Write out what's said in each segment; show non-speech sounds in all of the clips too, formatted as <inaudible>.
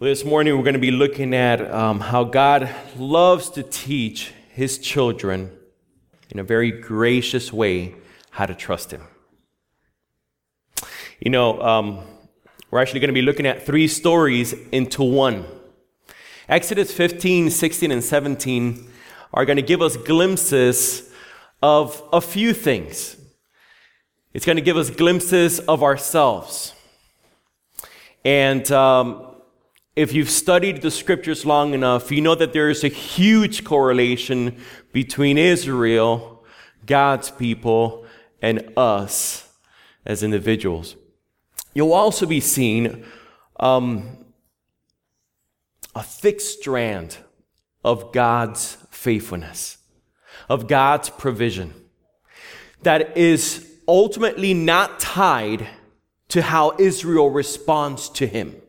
Well, this morning we're going to be looking at um, how God loves to teach his children in a very gracious way how to trust him. You know, um, we're actually going to be looking at three stories into one. Exodus 15, 16, and 17 are going to give us glimpses of a few things. It's going to give us glimpses of ourselves. And um, if you've studied the scriptures long enough, you know that there is a huge correlation between Israel, God's people, and us as individuals. You'll also be seeing um, a thick strand of God's faithfulness, of God's provision that is ultimately not tied to how Israel responds to him.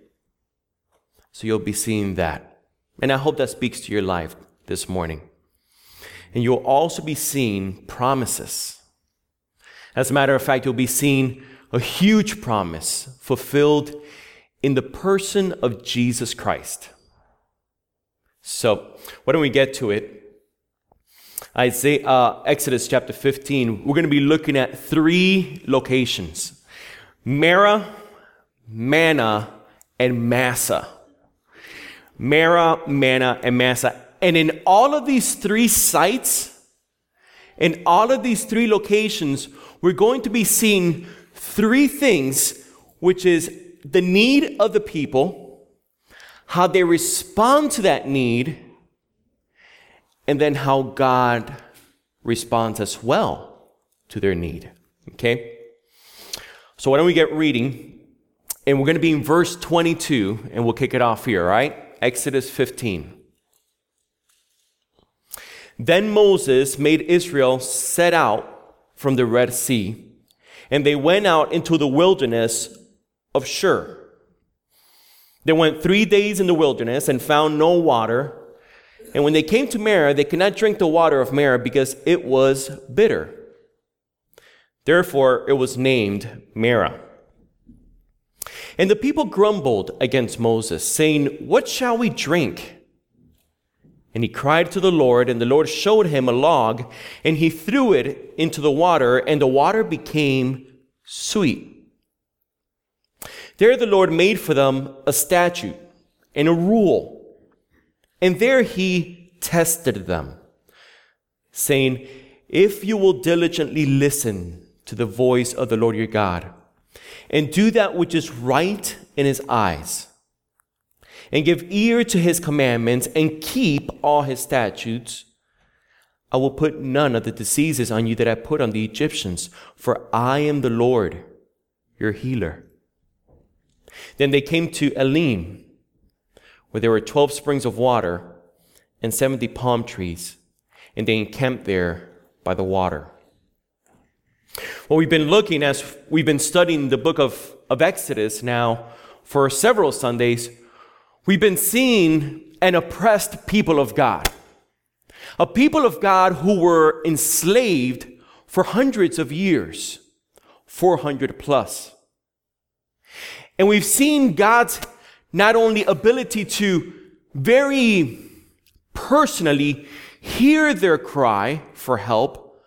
So you'll be seeing that. And I hope that speaks to your life this morning. And you'll also be seeing promises. As a matter of fact, you'll be seeing a huge promise fulfilled in the person of Jesus Christ. So, why don't we get to it? Isaiah, uh, Exodus chapter 15, we're going to be looking at three locations Marah, Manna, and Massah. Marah, Manna, and Massah. And in all of these three sites, in all of these three locations, we're going to be seeing three things, which is the need of the people, how they respond to that need, and then how God responds as well to their need. Okay? So why don't we get reading? And we're going to be in verse 22, and we'll kick it off here, all right? Exodus 15. Then Moses made Israel set out from the Red Sea, and they went out into the wilderness of Shur. They went three days in the wilderness and found no water. And when they came to Marah, they could not drink the water of Marah because it was bitter. Therefore, it was named Marah. And the people grumbled against Moses, saying, What shall we drink? And he cried to the Lord, and the Lord showed him a log, and he threw it into the water, and the water became sweet. There the Lord made for them a statute and a rule, and there he tested them, saying, If you will diligently listen to the voice of the Lord your God, and do that which is right in his eyes, and give ear to his commandments, and keep all his statutes, I will put none of the diseases on you that I put on the Egyptians, for I am the Lord, your healer. Then they came to Elim, where there were twelve springs of water and seventy palm trees, and they encamped there by the water. Well, we've been looking as we've been studying the book of, of Exodus now for several Sundays. We've been seeing an oppressed people of God, a people of God who were enslaved for hundreds of years, 400 plus. And we've seen God's not only ability to very personally hear their cry for help,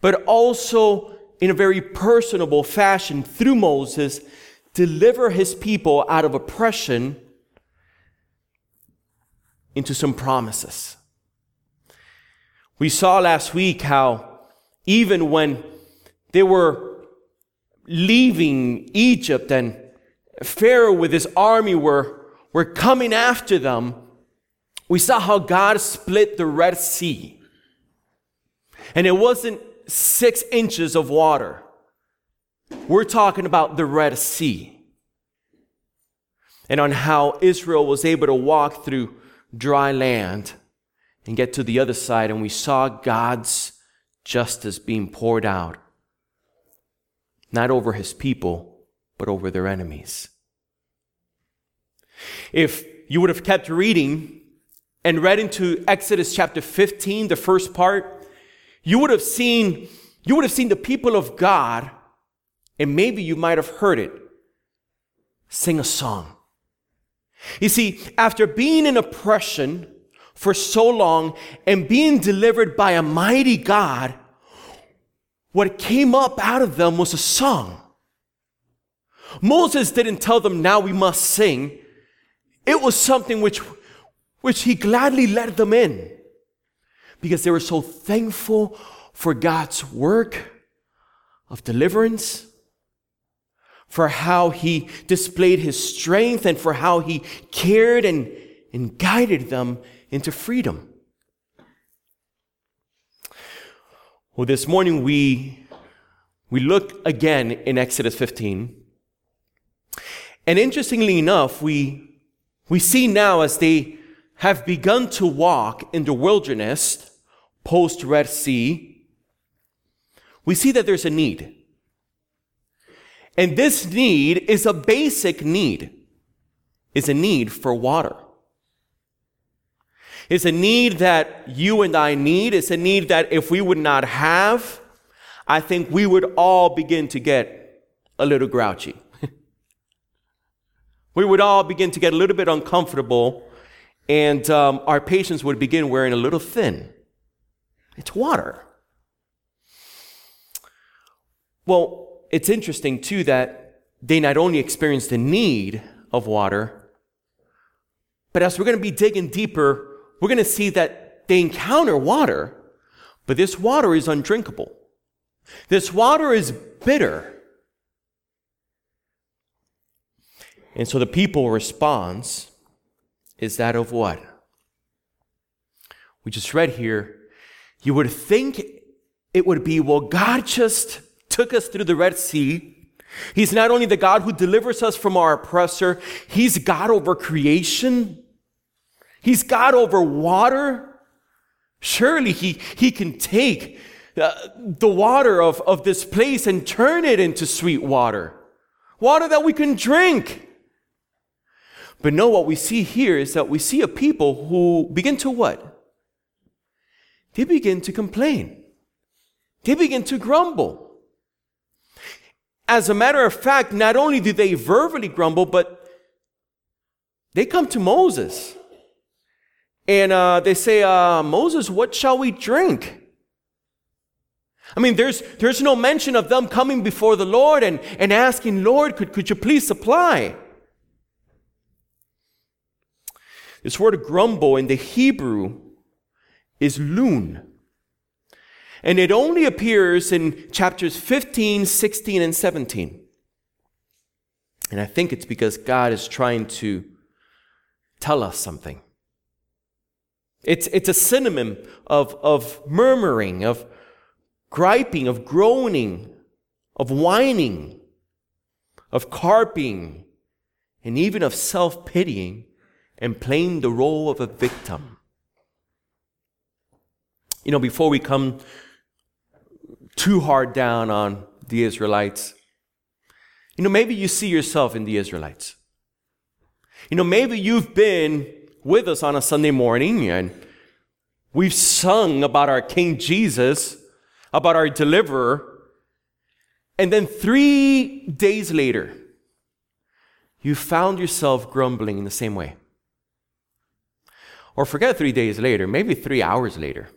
but also in a very personable fashion through Moses, deliver his people out of oppression into some promises. We saw last week how even when they were leaving Egypt and Pharaoh with his army were, were coming after them, we saw how God split the Red Sea. And it wasn't six inches of water. We're talking about the Red Sea and on how Israel was able to walk through dry land and get to the other side, and we saw God's justice being poured out, not over his people, but over their enemies. If you would have kept reading and read into Exodus chapter 15, the first part, you would have seen, you would have seen the people of God, and maybe you might have heard it, sing a song. You see, after being in oppression for so long and being delivered by a mighty God, what came up out of them was a song. Moses didn't tell them, now we must sing. It was something which, which he gladly led them in because they were so thankful for God's work of deliverance, for how he displayed his strength, and for how he cared and, and guided them into freedom. Well, this morning we, we look again in Exodus 15. And interestingly enough, we, we see now as they have begun to walk in the wilderness post Red Sea, we see that there's a need. And this need is a basic need. is a need for water. It's a need that you and I need. It's a need that if we would not have, I think we would all begin to get a little grouchy. <laughs> we would all begin to get a little bit uncomfortable, and um, our patience would begin wearing a little thin. It's water. Well, it's interesting too that they not only experience the need of water, but as we're going to be digging deeper, we're going to see that they encounter water, but this water is undrinkable. This water is bitter. And so the people response is that of what? We just read here. You would think it would be, well, God just took us through the Red Sea. He's not only the God who delivers us from our oppressor, He's God over creation. He's God over water. Surely he, he can take uh, the water of, of this place and turn it into sweet water. Water that we can drink. But no, what we see here is that we see a people who begin to what? They begin to complain. They begin to grumble. As a matter of fact, not only do they verbally grumble, but they come to Moses and uh, they say, uh, Moses, what shall we drink? I mean, there's, there's no mention of them coming before the Lord and, and asking, Lord, could, could you please supply? This word grumble in the Hebrew is loon. And it only appears in chapters 15, 16, and 17. And I think it's because God is trying to tell us something. It's, it's a synonym of, of murmuring, of griping, of groaning, of whining, of carping, and even of self pitying and playing the role of a victim. You know, before we come too hard down on the Israelites, you know, maybe you see yourself in the Israelites. You know, maybe you've been with us on a Sunday morning and we've sung about our King Jesus, about our deliverer. And then three days later, you found yourself grumbling in the same way. Or forget three days later, maybe three hours later.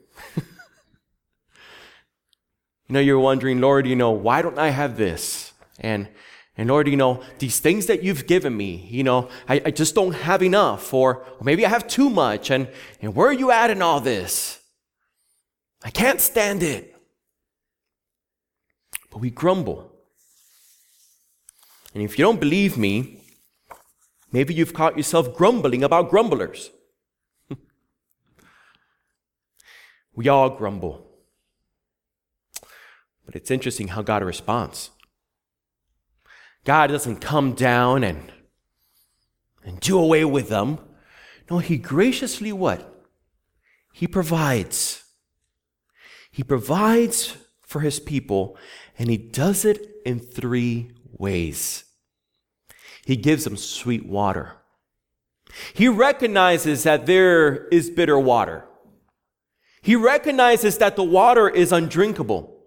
You know, you're wondering, Lord, you know, why don't I have this? And and Lord, you know, these things that you've given me, you know, I, I just don't have enough, or, or maybe I have too much, and, and where are you at in all this? I can't stand it. But we grumble. And if you don't believe me, maybe you've caught yourself grumbling about grumblers. <laughs> we all grumble. But it's interesting how God responds. God doesn't come down and, and do away with them. No, He graciously what? He provides. He provides for His people, and He does it in three ways. He gives them sweet water. He recognizes that there is bitter water. He recognizes that the water is undrinkable.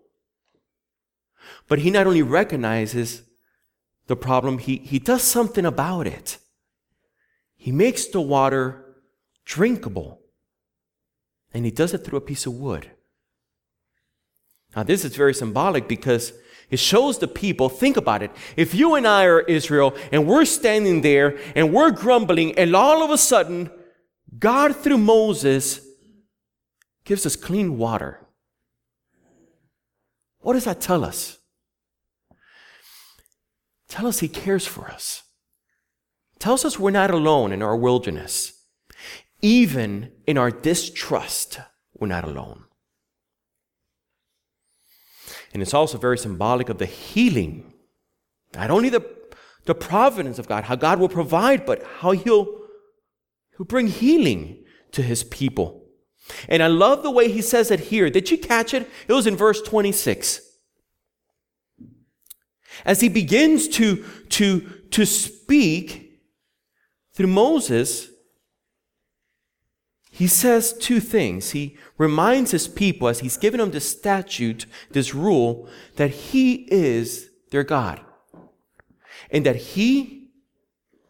But he not only recognizes the problem, he, he does something about it. He makes the water drinkable. And he does it through a piece of wood. Now, this is very symbolic because it shows the people, think about it. If you and I are Israel and we're standing there and we're grumbling, and all of a sudden, God through Moses gives us clean water. What does that tell us? Tell us he cares for us. Tells us we're not alone in our wilderness. Even in our distrust, we're not alone. And it's also very symbolic of the healing. Not only the, the providence of God, how God will provide, but how He'll, he'll bring healing to His people. And I love the way He says it here. Did you catch it? It was in verse 26. As He begins to, to, to speak through Moses, he says two things. He reminds his people, as he's given them this statute, this rule, that he is their God and that he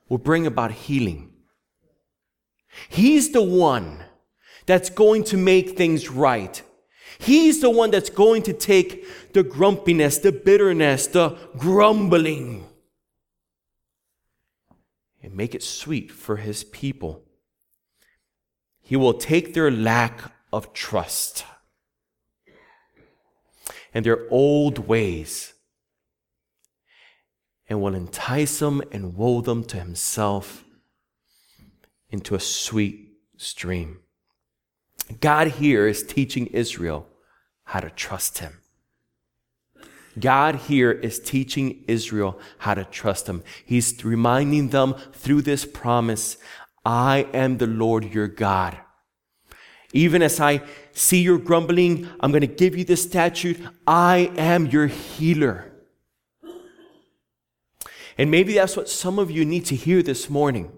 will bring about healing. He's the one that's going to make things right. He's the one that's going to take the grumpiness, the bitterness, the grumbling, and make it sweet for his people. He will take their lack of trust and their old ways and will entice them and woe them to himself into a sweet stream. God here is teaching Israel how to trust him. God here is teaching Israel how to trust him. He's reminding them through this promise I am the Lord your God. Even as I see your grumbling, I'm going to give you this statute. I am your healer. And maybe that's what some of you need to hear this morning.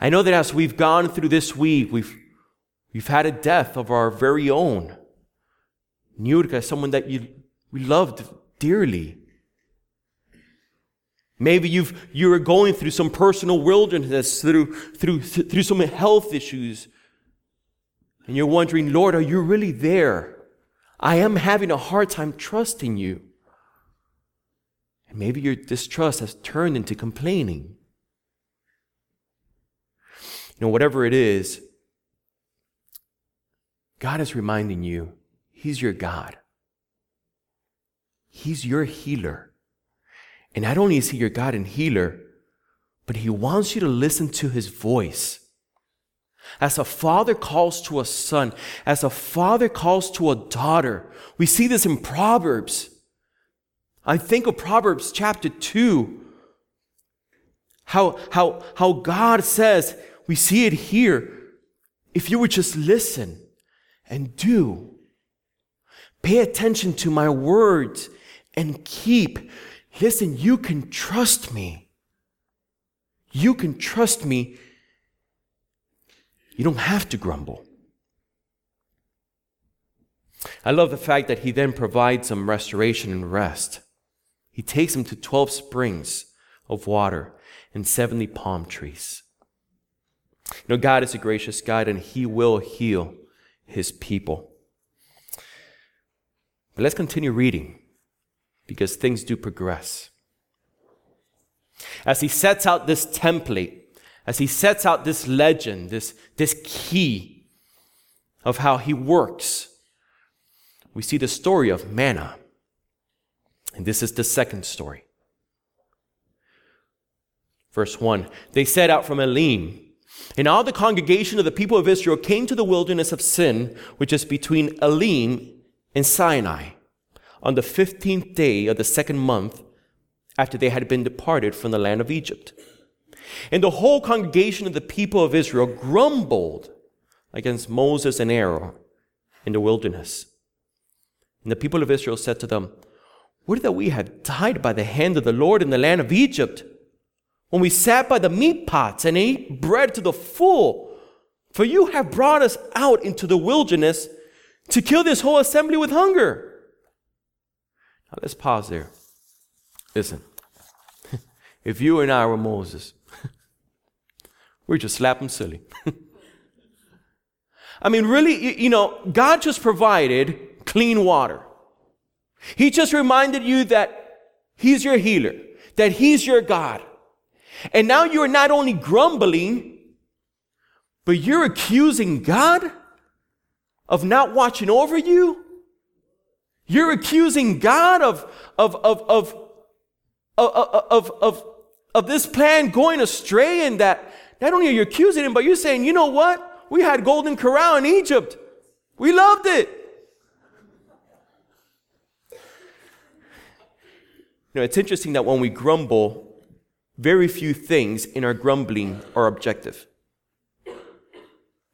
I know that as we've gone through this week, we've, we've had a death of our very own. Nyurka, is someone that you, loved dearly. Maybe you've, you're going through some personal wilderness, through, through, through some health issues. And you're wondering, Lord, are you really there? I am having a hard time trusting you. And maybe your distrust has turned into complaining. You know, whatever it is, God is reminding you He's your God. He's your healer. And not only is He your God and healer, but He wants you to listen to His voice. As a father calls to a son, as a father calls to a daughter, we see this in Proverbs. I think of Proverbs chapter 2. How, how, how God says, we see it here. If you would just listen and do, pay attention to my words and keep Listen, you can trust me. You can trust me. You don't have to grumble. I love the fact that he then provides some restoration and rest. He takes him to 12 springs of water and 70 palm trees. You know, God is a gracious God and he will heal his people. But let's continue reading because things do progress. As he sets out this template, as he sets out this legend, this, this key of how he works, we see the story of manna. And this is the second story. Verse 1 They set out from Elim, and all the congregation of the people of Israel came to the wilderness of Sin, which is between Elim and Sinai on the 15th day of the second month after they had been departed from the land of Egypt. And the whole congregation of the people of Israel grumbled against Moses and Aaron in the wilderness. And the people of Israel said to them, Would that we had died by the hand of the Lord in the land of Egypt, when we sat by the meat pots and ate bread to the full. For you have brought us out into the wilderness to kill this whole assembly with hunger. Now let's pause there. Listen, <laughs> if you and I were Moses, <laughs> we'd just slap them silly. <laughs> I mean, really, you know, God just provided clean water. He just reminded you that He's your healer, that He's your God. And now you're not only grumbling, but you're accusing God of not watching over you. You're accusing God of, of, of, of, of, of, of, this plan going astray and that not only are you accusing him, but you're saying, you know what? We had Golden Corral in Egypt. We loved it. You know, it's interesting that when we grumble, very few things in our grumbling are objective.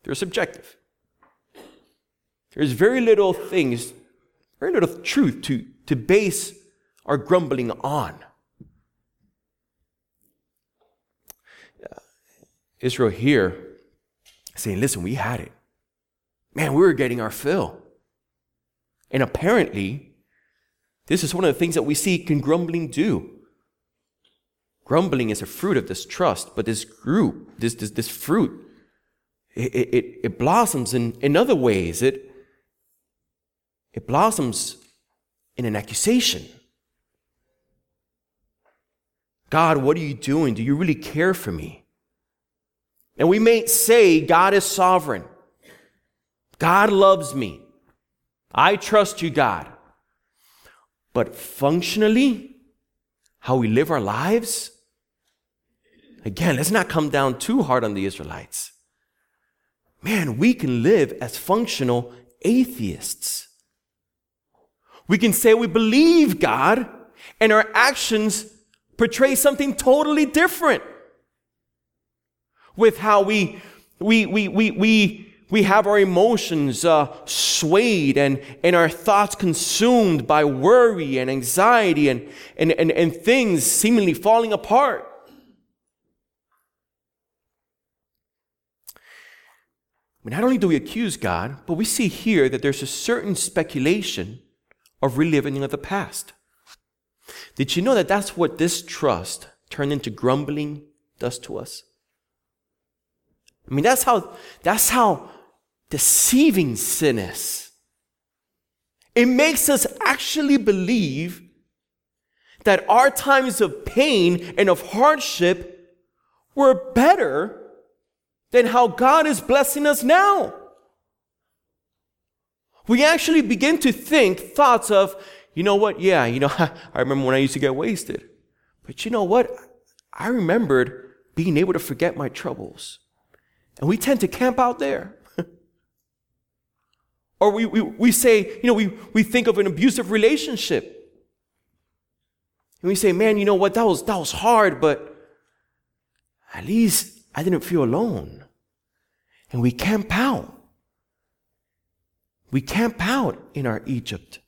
They're subjective. There's very little things, very little truth to, to base our grumbling on. Israel here saying, listen, we had it. Man, we were getting our fill. And apparently, this is one of the things that we see can grumbling do. Grumbling is a fruit of distrust, but this group, this, this, this fruit, it, it, it blossoms in, in other ways. It, it blossoms in an accusation. God, what are you doing? Do you really care for me? And we may say God is sovereign. God loves me. I trust you, God. But functionally, how we live our lives, again, let's not come down too hard on the Israelites. Man, we can live as functional atheists. We can say we believe God, and our actions portray something totally different with how we, we, we, we, we, we have our emotions uh, swayed and, and our thoughts consumed by worry and anxiety and, and, and, and things seemingly falling apart. Not only do we accuse God, but we see here that there's a certain speculation of reliving of the past. Did you know that that's what this trust turned into grumbling does to us? I mean, that's how, that's how deceiving sin is. It makes us actually believe that our times of pain and of hardship were better than how God is blessing us now. We actually begin to think thoughts of, you know what, yeah, you know, <laughs> I remember when I used to get wasted. But you know what? I remembered being able to forget my troubles. And we tend to camp out there. <laughs> or we, we, we say, you know, we, we think of an abusive relationship. And we say, man, you know what, that was, that was hard, but at least I didn't feel alone. And we camp out. We camp out in our Egypt.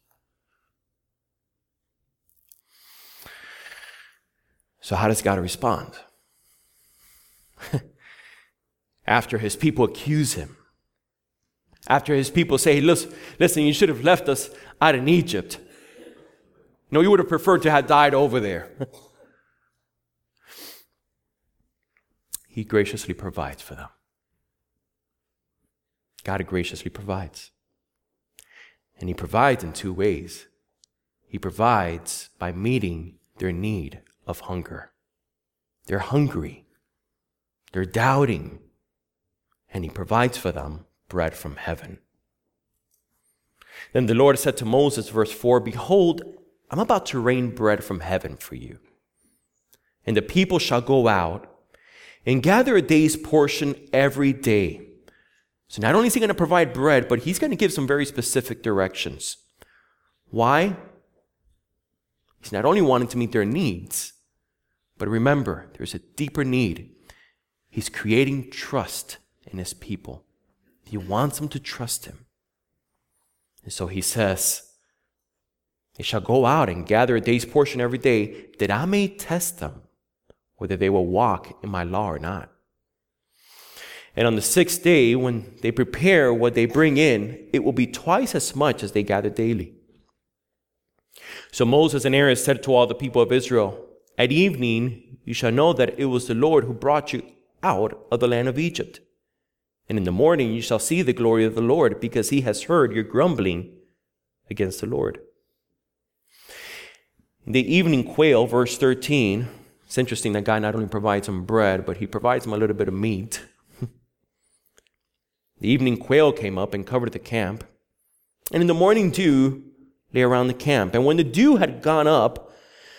So, how does God respond? <laughs> after his people accuse him. After his people say, listen, listen, you should have left us out in Egypt. No, you would have preferred to have died over there. he graciously provides for them. God graciously provides. And he provides in two ways. He provides by meeting their need of hunger. They're hungry. They're doubting and he provides for them bread from heaven. Then the Lord said to Moses, verse 4 Behold, I'm about to rain bread from heaven for you. And the people shall go out and gather a day's portion every day. So not only is he going to provide bread, but he's going to give some very specific directions. Why? He's not only wanting to meet their needs, but remember, there's a deeper need. He's creating trust in his people. He wants them to trust him. And so he says, They shall go out and gather a day's portion every day, that I may test them whether they will walk in my law or not. And on the sixth day, when they prepare what they bring in, it will be twice as much as they gather daily. So Moses and Aaron said to all the people of Israel, At evening you shall know that it was the Lord who brought you out of the land of Egypt. And in the morning you shall see the glory of the Lord, because he has heard your grumbling against the Lord. The evening quail, verse 13, it's interesting that God not only provides them bread, but he provides them a little bit of meat. The evening quail came up and covered the camp. And in the morning dew lay around the camp. And when the dew had gone up,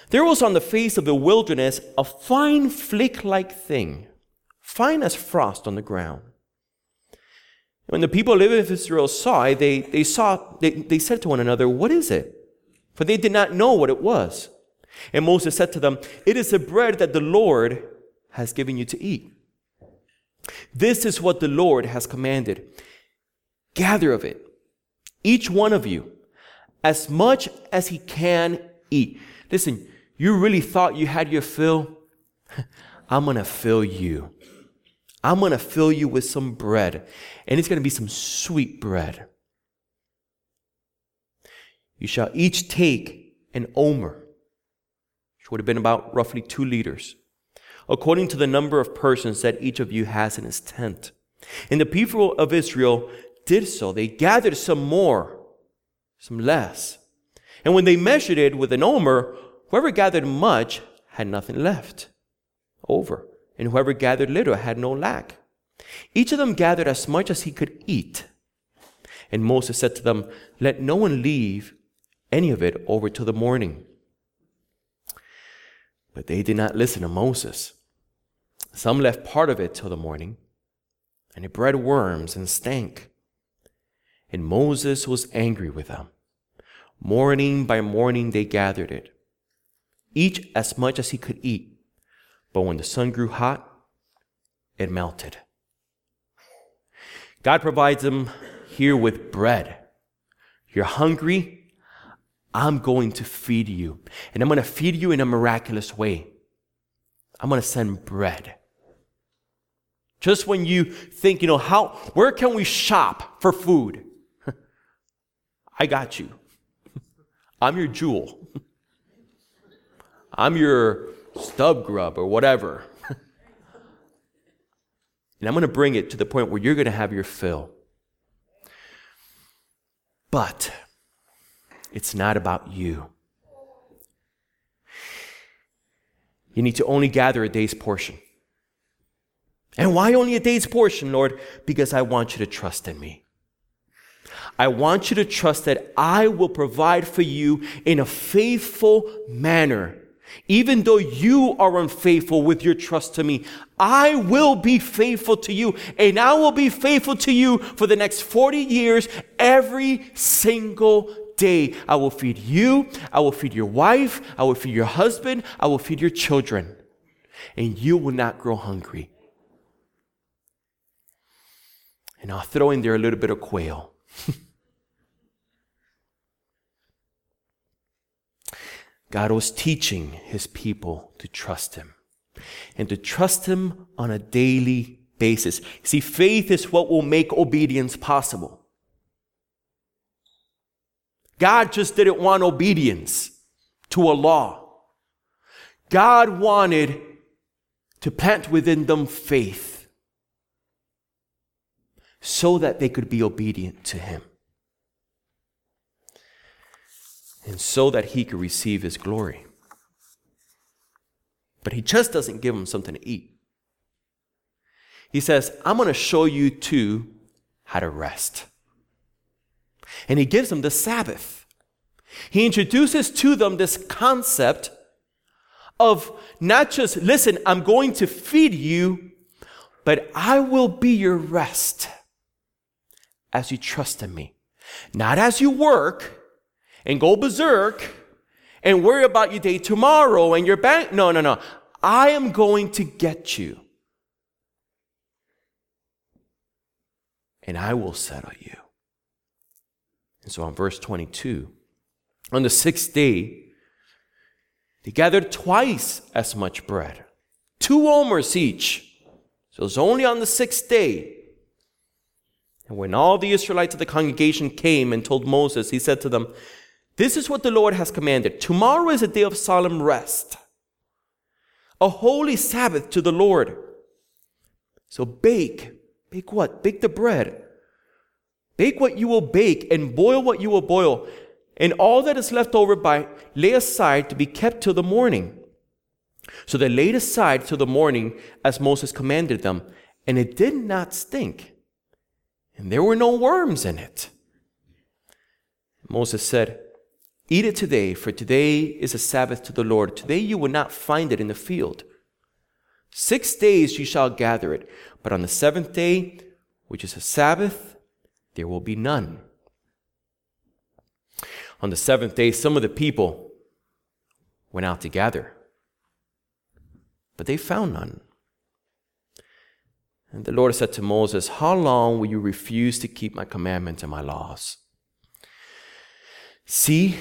there was on the face of the wilderness a fine flake like thing, fine as frost on the ground. When the people of Israel saw it, they, they, saw, they, they said to one another, What is it? For they did not know what it was. And Moses said to them, It is the bread that the Lord has given you to eat. This is what the Lord has commanded. Gather of it, each one of you, as much as he can eat. Listen, you really thought you had your fill? <laughs> I'm going to fill you. I'm going to fill you with some bread, and it's going to be some sweet bread. You shall each take an omer, which would have been about roughly two liters, according to the number of persons that each of you has in his tent. And the people of Israel did so. They gathered some more, some less. And when they measured it with an omer, whoever gathered much had nothing left over and whoever gathered little had no lack. Each of them gathered as much as he could eat. And Moses said to them, Let no one leave any of it over till the morning. But they did not listen to Moses. Some left part of it till the morning, and it bred worms and stank. And Moses was angry with them. Morning by morning they gathered it, each as much as he could eat. But when the sun grew hot, it melted. God provides them here with bread. You're hungry? I'm going to feed you. And I'm going to feed you in a miraculous way. I'm going to send bread. Just when you think, you know, how, where can we shop for food? <laughs> I got you. <laughs> I'm your jewel. <laughs> I'm your stub grub or whatever. and I'm going to bring it to the point where you're going to have your fill. But it's not about you. You need to only gather a day's portion. And why only a day's portion, Lord? Because I want you to trust in me. I want you to trust that I will provide for you in a faithful manner even though you are unfaithful with your trust to me, I will be faithful to you and I will be faithful to you for the next 40 years, every single day. I will feed you. I will feed your wife. I will feed your husband. I will feed your children. And you will not grow hungry. And I'll throw in there a little bit of quail. <laughs> God was teaching his people to trust him and to trust him on a daily basis. See, faith is what will make obedience possible. God just didn't want obedience to a law. God wanted to plant within them faith so that they could be obedient to him. and so that he could receive his glory. But he just doesn't give them something to eat. He says, I'm going to show you too how to rest. And he gives them the Sabbath. He introduces to them this concept of not just, listen, I'm going to feed you, but I will be your rest as you trust in me. Not as you work, and go berserk and worry about your day tomorrow and your bank. No, no, no. I am going to get you. And I will settle you. And so on verse 22, on the sixth day, they gathered twice as much bread, two omers each. So it's only on the sixth day. And when all the Israelites of the congregation came and told Moses, he said to them, this is what the Lord has commanded. Tomorrow is a day of solemn rest, a holy Sabbath to the Lord. So bake. Bake what? Bake the bread. Bake what you will bake and boil what you will boil. And all that is left over by lay aside to be kept till the morning. So they laid aside till the morning as Moses commanded them, and it did not stink, and there were no worms in it. Moses said, Eat it today, for today is a Sabbath to the Lord. Today you will not find it in the field. Six days you shall gather it, but on the seventh day, which is a Sabbath, there will be none. On the seventh day, some of the people went out to gather, but they found none. And the Lord said to Moses, How long will you refuse to keep my commandments and my laws? See,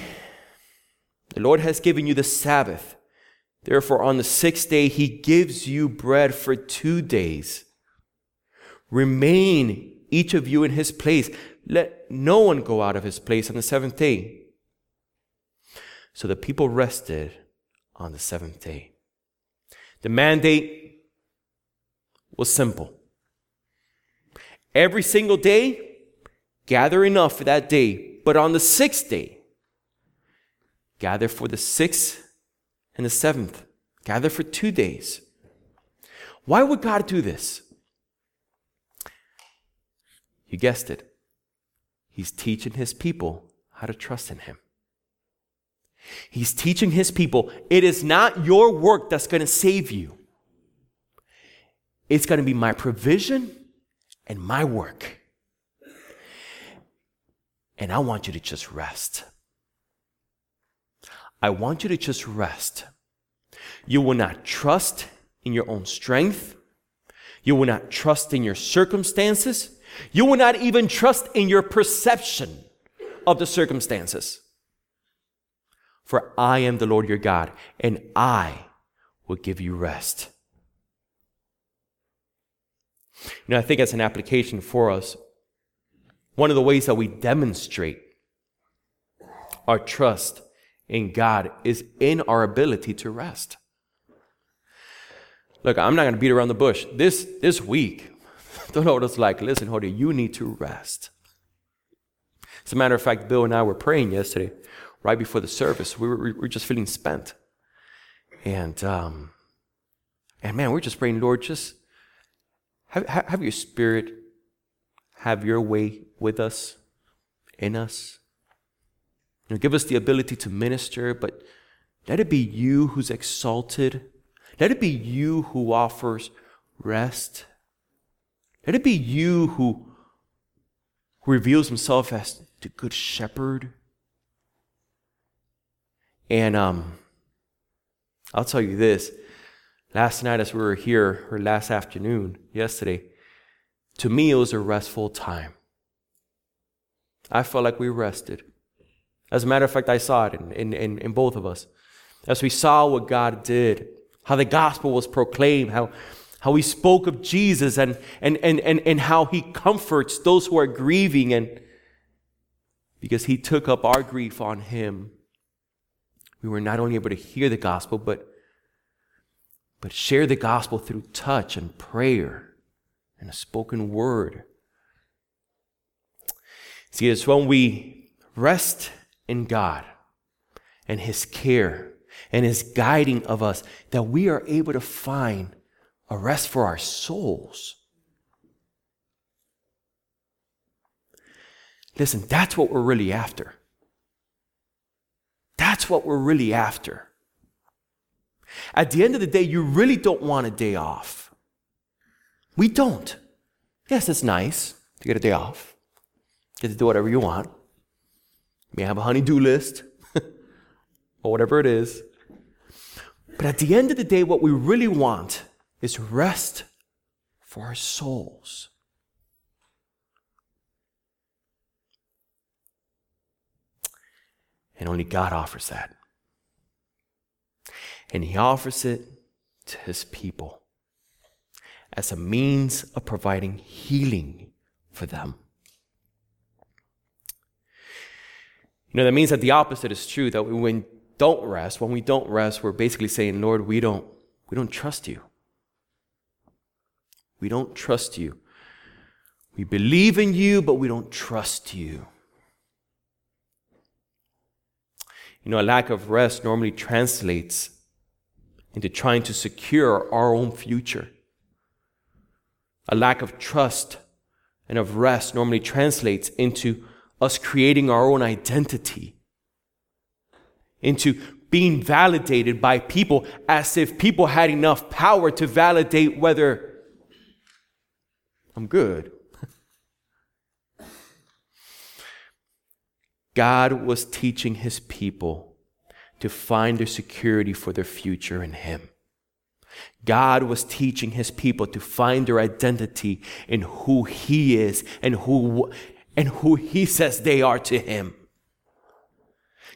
the Lord has given you the Sabbath. Therefore, on the sixth day, he gives you bread for two days. Remain each of you in his place. Let no one go out of his place on the seventh day. So the people rested on the seventh day. The mandate was simple. Every single day, gather enough for that day. But on the sixth day, gather for the sixth and the seventh. Gather for two days. Why would God do this? You guessed it. He's teaching his people how to trust in him. He's teaching his people it is not your work that's going to save you, it's going to be my provision and my work. And I want you to just rest. I want you to just rest. You will not trust in your own strength. You will not trust in your circumstances. You will not even trust in your perception of the circumstances. For I am the Lord your God, and I will give you rest. You know, I think as an application for us, one of the ways that we demonstrate our trust in God is in our ability to rest. Look, I'm not going to beat around the bush. This, this week, don't know what it's like. Listen, Hody, you need to rest. As a matter of fact, Bill and I were praying yesterday, right before the service. We were, we were just feeling spent. And, um, and man, we're just praying, Lord, just have, have your spirit have your way with us, in us. You know, give us the ability to minister, but let it be you who's exalted. Let it be you who offers rest. Let it be you who, who reveals himself as the good shepherd. And um, I'll tell you this last night as we were here, or last afternoon, yesterday, to me it was a restful time. I felt like we rested. As a matter of fact, I saw it in, in, in, in both of us. As we saw what God did, how the gospel was proclaimed, how, how he spoke of Jesus and, and, and, and, and how he comforts those who are grieving and because he took up our grief on him. We were not only able to hear the gospel, but, but share the gospel through touch and prayer and a spoken word. See, it's when we rest in God and His care and His guiding of us that we are able to find a rest for our souls. Listen, that's what we're really after. That's what we're really after. At the end of the day, you really don't want a day off. We don't. Yes, it's nice to get a day off, get to do whatever you want. You may have a honey-do list <laughs> or whatever it is. But at the end of the day, what we really want is rest for our souls. And only God offers that. And He offers it to His people as a means of providing healing for them. You know, that means that the opposite is true, that when we don't rest, when we don't rest, we're basically saying, Lord, we don't, we don't trust you. We don't trust you. We believe in you, but we don't trust you. You know, a lack of rest normally translates into trying to secure our own future. A lack of trust and of rest normally translates into us creating our own identity, into being validated by people as if people had enough power to validate whether I'm good. <laughs> God was teaching his people to find their security for their future in him. God was teaching his people to find their identity in who he is and who, and who he says they are to him.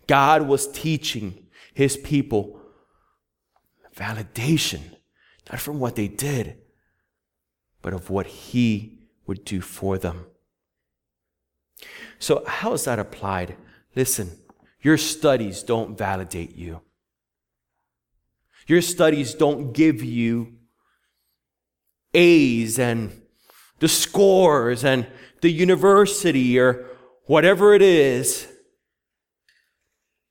God was teaching his people validation, not from what they did, but of what he would do for them. So, how is that applied? Listen, your studies don't validate you. Your studies don't give you A's and the scores and the university or whatever it is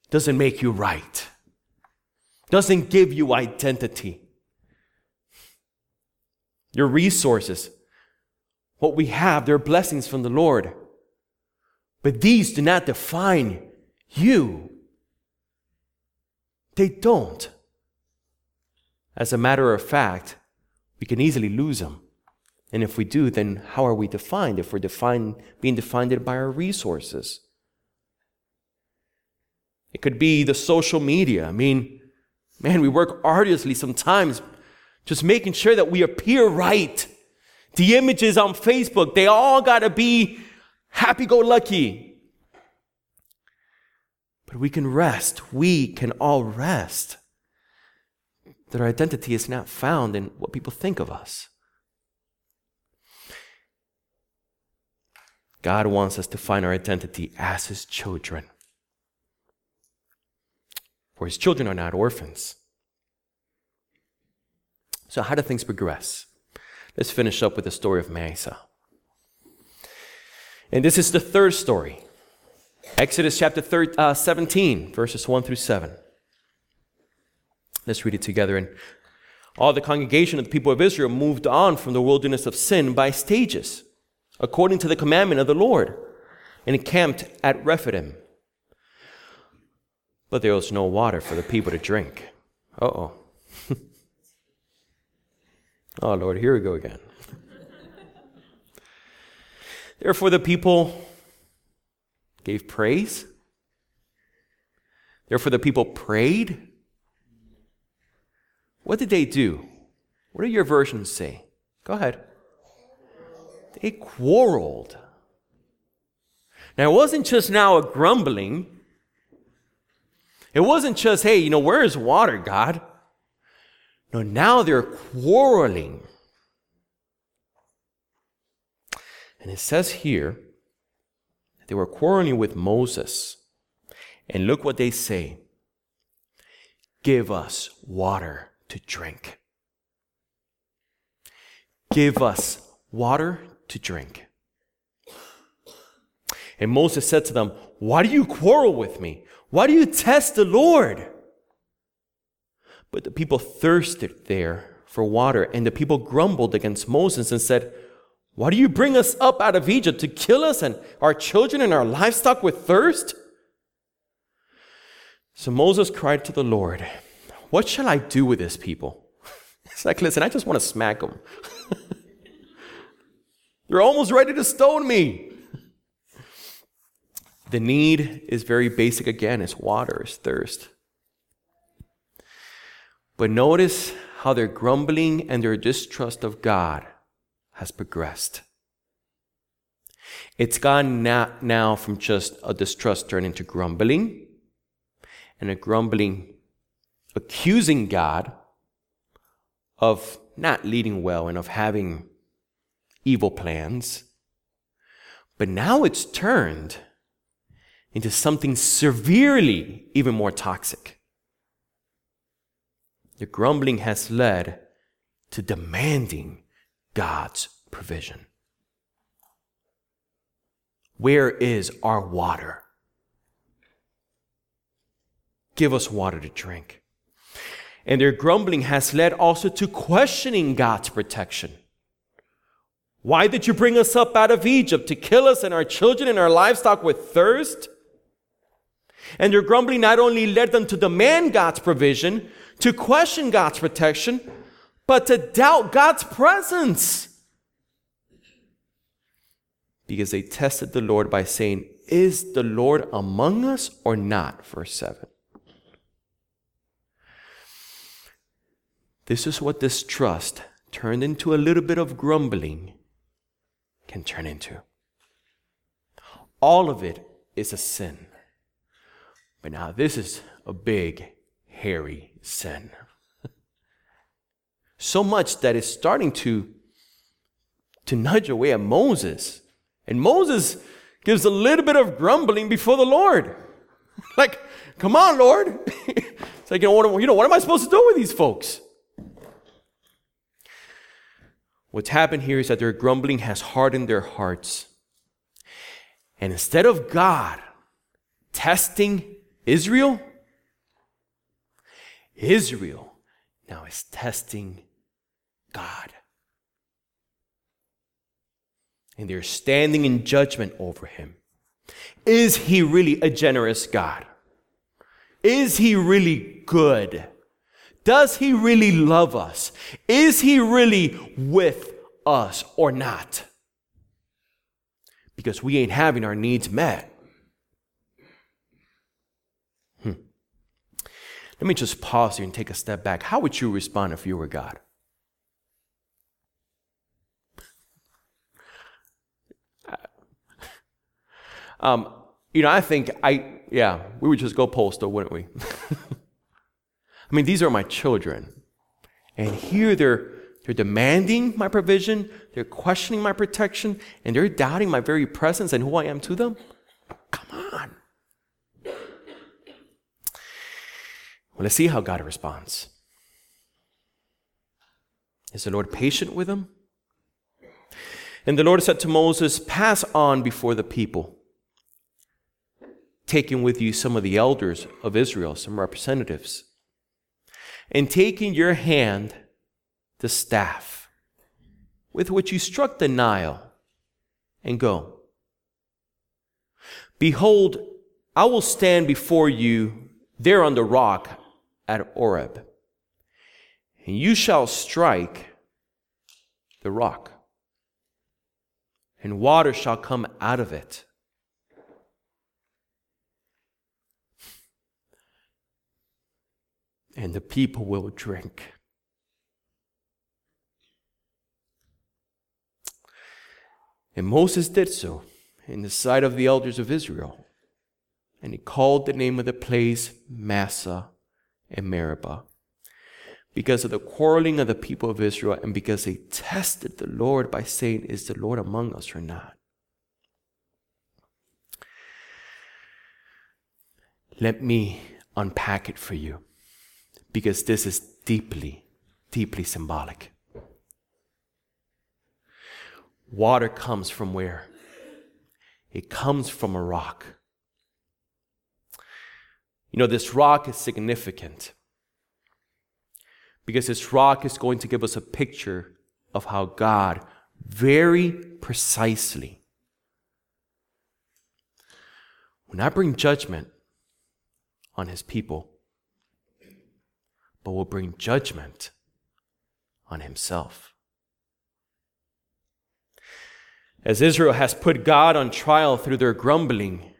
doesn't make you right. Doesn't give you identity. Your resources, what we have, they're blessings from the Lord. But these do not define you. They don't. As a matter of fact, we can easily lose them. And if we do, then how are we defined? If we're defined, being defined by our resources. It could be the social media. I mean, man, we work arduously sometimes just making sure that we appear right. The images on Facebook, they all got to be happy go lucky. But we can rest. We can all rest that our identity is not found in what people think of us. God wants us to find our identity as His children. For His children are not orphans. So, how do things progress? Let's finish up with the story of Massah. And this is the third story Exodus chapter 13, uh, 17, verses 1 through 7. Let's read it together. And all the congregation of the people of Israel moved on from the wilderness of sin by stages, according to the commandment of the Lord, and encamped at Rephidim. But there was no water for the people to drink. Uh oh. <laughs> oh, Lord, here we go again. <laughs> Therefore, the people gave praise. Therefore, the people prayed what did they do? What do your versions say? Go ahead. They quarreled. Now, it wasn't just now a grumbling. It wasn't just, hey, you know, where's water, God? No, now they're quarreling. And it says here, they were quarreling with Moses. And look what they say Give us water to drink. Give us water to drink. And Moses said to them, Why do you quarrel with me? Why do you test the Lord? But the people thirsted there for water, and the people grumbled against Moses and said, Why do you bring us up out of Egypt to kill us and our children and our livestock with thirst? So Moses cried to the Lord. What shall I do with this people? <laughs> It's like, listen, I just want to smack them. <laughs> They're almost ready to stone me. The need is very basic again it's water, it's thirst. But notice how their grumbling and their distrust of God has progressed. It's gone now from just a distrust turned into grumbling, and a grumbling accusing God of not leading well and of having evil plans. But now it's turned into something severely even more toxic. The grumbling has led to demanding God's provision? Where is our water? Give us water to drink. And their grumbling has led also to questioning God's protection. Why did you bring us up out of Egypt to kill us and our children and our livestock with thirst? And their grumbling not only led them to demand God's provision, to question God's protection, but to doubt God's presence. Because they tested the Lord by saying, Is the Lord among us or not? Verse 7. This is what distrust turned into a little bit of grumbling can turn into. All of it is a sin. But now this is a big, hairy sin. So much that it's starting to, to nudge away at Moses. And Moses gives a little bit of grumbling before the Lord. <laughs> like, come on, Lord. <laughs> it's like, you know, what, you know, what am I supposed to do with these folks? What's happened here is that their grumbling has hardened their hearts. And instead of God testing Israel, Israel now is testing God. And they're standing in judgment over him. Is he really a generous God? Is he really good? Does he really love us? Is he really with us or not? Because we ain't having our needs met. Hmm. Let me just pause here and take a step back. How would you respond if you were God? Um, you know, I think I, yeah, we would just go postal, wouldn't we? <laughs> I mean, these are my children. And here they're, they're demanding my provision, they're questioning my protection, and they're doubting my very presence and who I am to them. Come on. Well, let's see how God responds. Is the Lord patient with them? And the Lord said to Moses, Pass on before the people, taking with you some of the elders of Israel, some representatives and taking your hand the staff with which you struck the Nile, and go. Behold, I will stand before you there on the rock at Horeb, and you shall strike the rock, and water shall come out of it and the people will drink. And Moses did so in the sight of the elders of Israel. And he called the name of the place Massah and Meribah because of the quarreling of the people of Israel and because they tested the Lord by saying, Is the Lord among us or not? Let me unpack it for you because this is deeply, deeply symbolic. Water comes from where? It comes from a rock. You know, this rock is significant because this rock is going to give us a picture of how God very precisely, when I bring judgment on his people, but will bring judgment on himself. As Israel has put God on trial through their grumbling,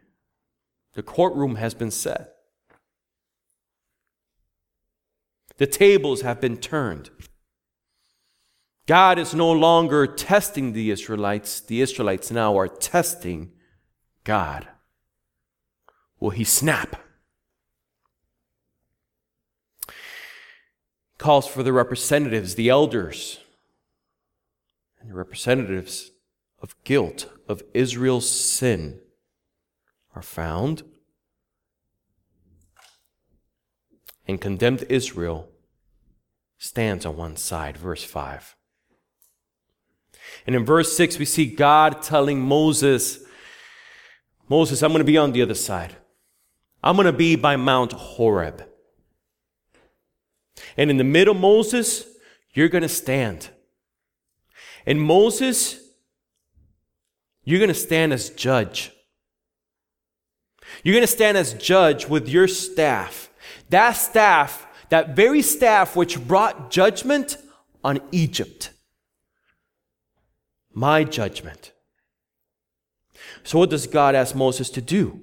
the courtroom has been set. The tables have been turned. God is no longer testing the Israelites. The Israelites now are testing God. Will he snap? Calls for the representatives, the elders, and the representatives of guilt, of Israel's sin, are found. And condemned Israel stands on one side, verse 5. And in verse 6, we see God telling Moses, Moses, I'm going to be on the other side. I'm going to be by Mount Horeb. And in the middle, Moses, you're going to stand. And Moses, you're going to stand as judge. You're going to stand as judge with your staff. That staff, that very staff which brought judgment on Egypt. My judgment. So, what does God ask Moses to do?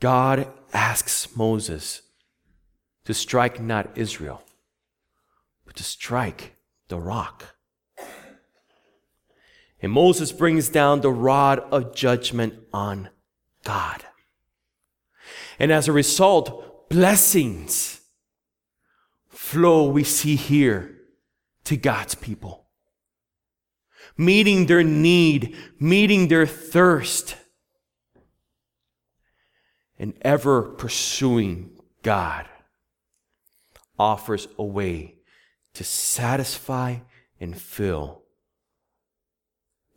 God asks Moses to strike not Israel, but to strike the rock. And Moses brings down the rod of judgment on God. And as a result, blessings flow, we see here, to God's people. Meeting their need, meeting their thirst, and ever pursuing God offers a way to satisfy and fill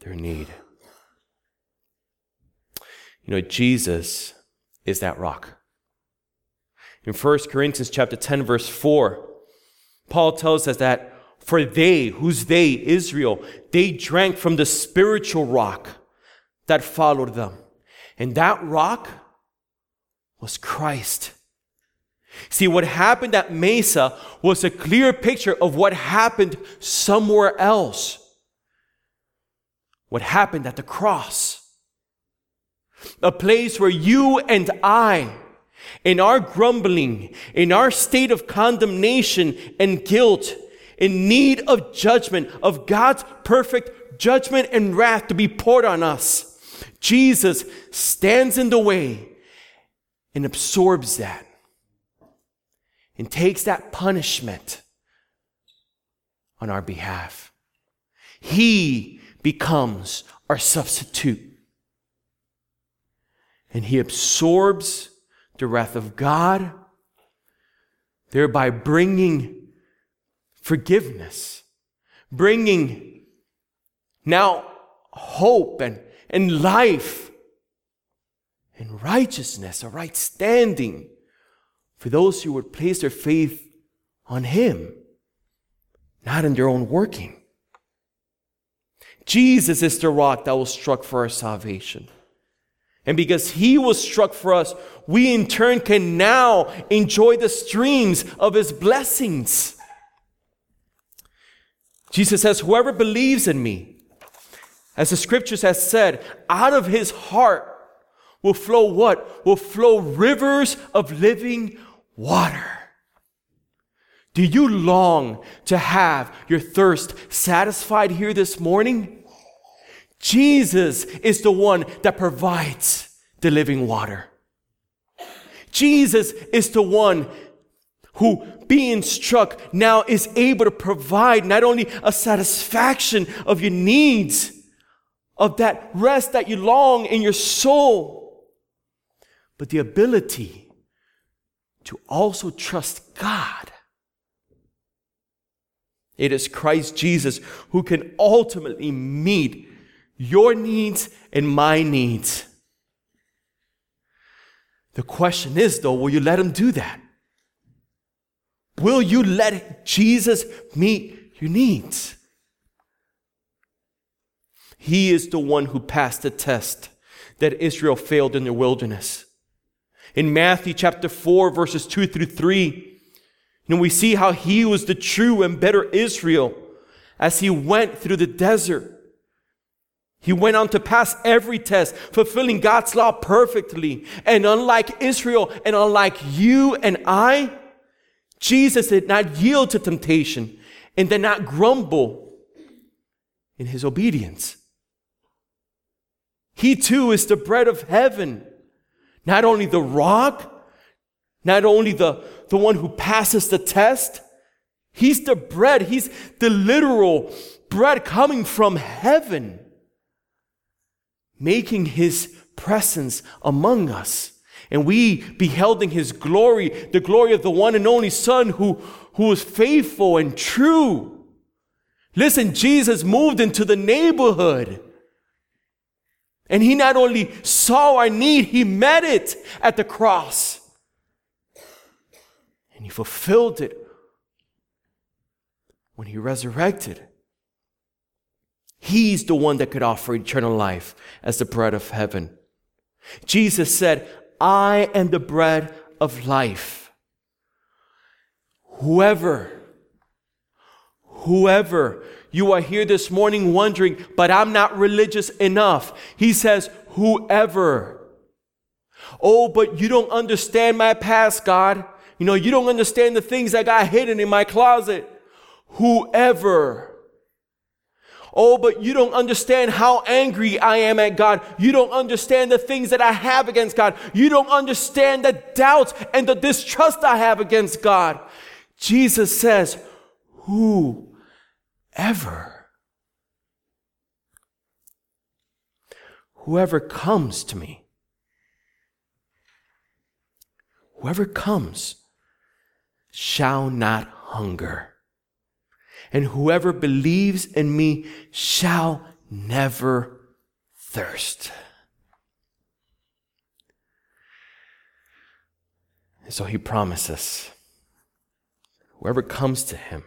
their need. You know, Jesus is that rock. In 1 Corinthians chapter 10 verse 4, Paul tells us that for they, who's they, Israel, they drank from the spiritual rock that followed them. And that rock was Christ. See, what happened at Massah was a clear picture of what happened somewhere else. What happened at the cross. A place where you and I, in our grumbling, in our state of condemnation and guilt, in need of judgment, of God's perfect judgment and wrath to be poured on us, Jesus stands in the way and absorbs that and takes that punishment on our behalf. He becomes our substitute. And he absorbs the wrath of God, thereby bringing forgiveness, bringing now hope and, and life and righteousness, a right standing for those who would place their faith on Him, not in their own working. Jesus is the rock that was struck for our salvation. And because He was struck for us, we in turn can now enjoy the streams of His blessings. Jesus says, Whoever believes in me, as the scriptures has said, out of his heart will flow what? Will flow rivers of living water. Do you long to have your thirst satisfied here this morning? Jesus is the one that provides the living water. Jesus is the one who, being struck, now is able to provide not only a satisfaction of your needs, of that rest that you long in your soul, but the ability to also trust God. It is Christ Jesus who can ultimately meet your needs and my needs. The question is, though, will you let him do that? Will you let Jesus meet your needs? He is the one who passed the test that Israel failed in the wilderness. In Matthew chapter 4, verses 2 through 3, and we see how he was the true and better Israel as he went through the desert. He went on to pass every test, fulfilling God's law perfectly. And unlike Israel and unlike you and I, Jesus did not yield to temptation and did not grumble in his obedience. He too is the bread of heaven not only the rock, not only the, the one who passes the test, he's the bread, he's the literal bread coming from heaven, making his presence among us. And we beholding his glory, the glory of the one and only Son who, who is faithful and true, Listen, Jesus moved into the neighborhood. And he not only saw our need, he met it at the cross. And he fulfilled it when he resurrected. He's the one that could offer eternal life as the bread of heaven. Jesus said, I am the bread of life. Whoever, whoever you are here this morning wondering, but I'm not religious enough. He says, whoever. Oh, but you don't understand my past, God. You know, you don't understand the things I got hidden in my closet. Whoever. Oh, but you don't understand how angry I am at God. You don't understand the things that I have against God. You don't understand the doubts and the distrust I have against God. Jesus says, whoever. Whoever comes to me, whoever comes shall not hunger and whoever believes in me shall never thirst. And so he promises whoever comes to him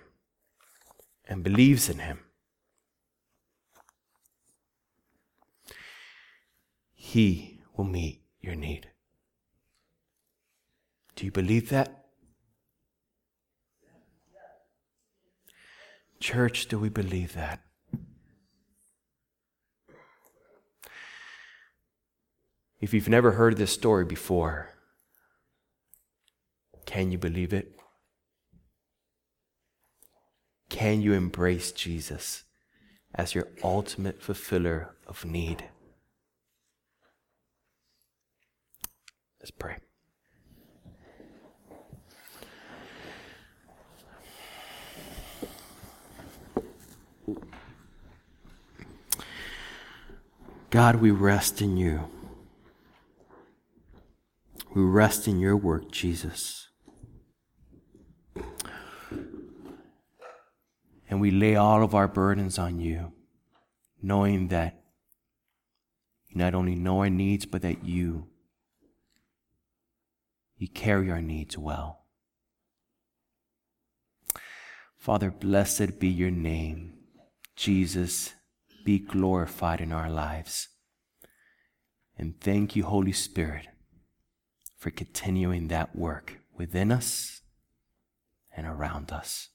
and believes in him, he will meet your need. Do you believe that? Church, do we believe that? If you've never heard this story before, can you believe it? Can you embrace Jesus as your ultimate fulfiller of need? Let's pray. God, we rest in you. We rest in your work, Jesus. And we lay all of our burdens on you, knowing that you not only know our needs, but that you, you carry our needs well. Father, blessed be your name, Jesus be glorified in our lives. And thank you, Holy Spirit, for continuing that work within us and around us.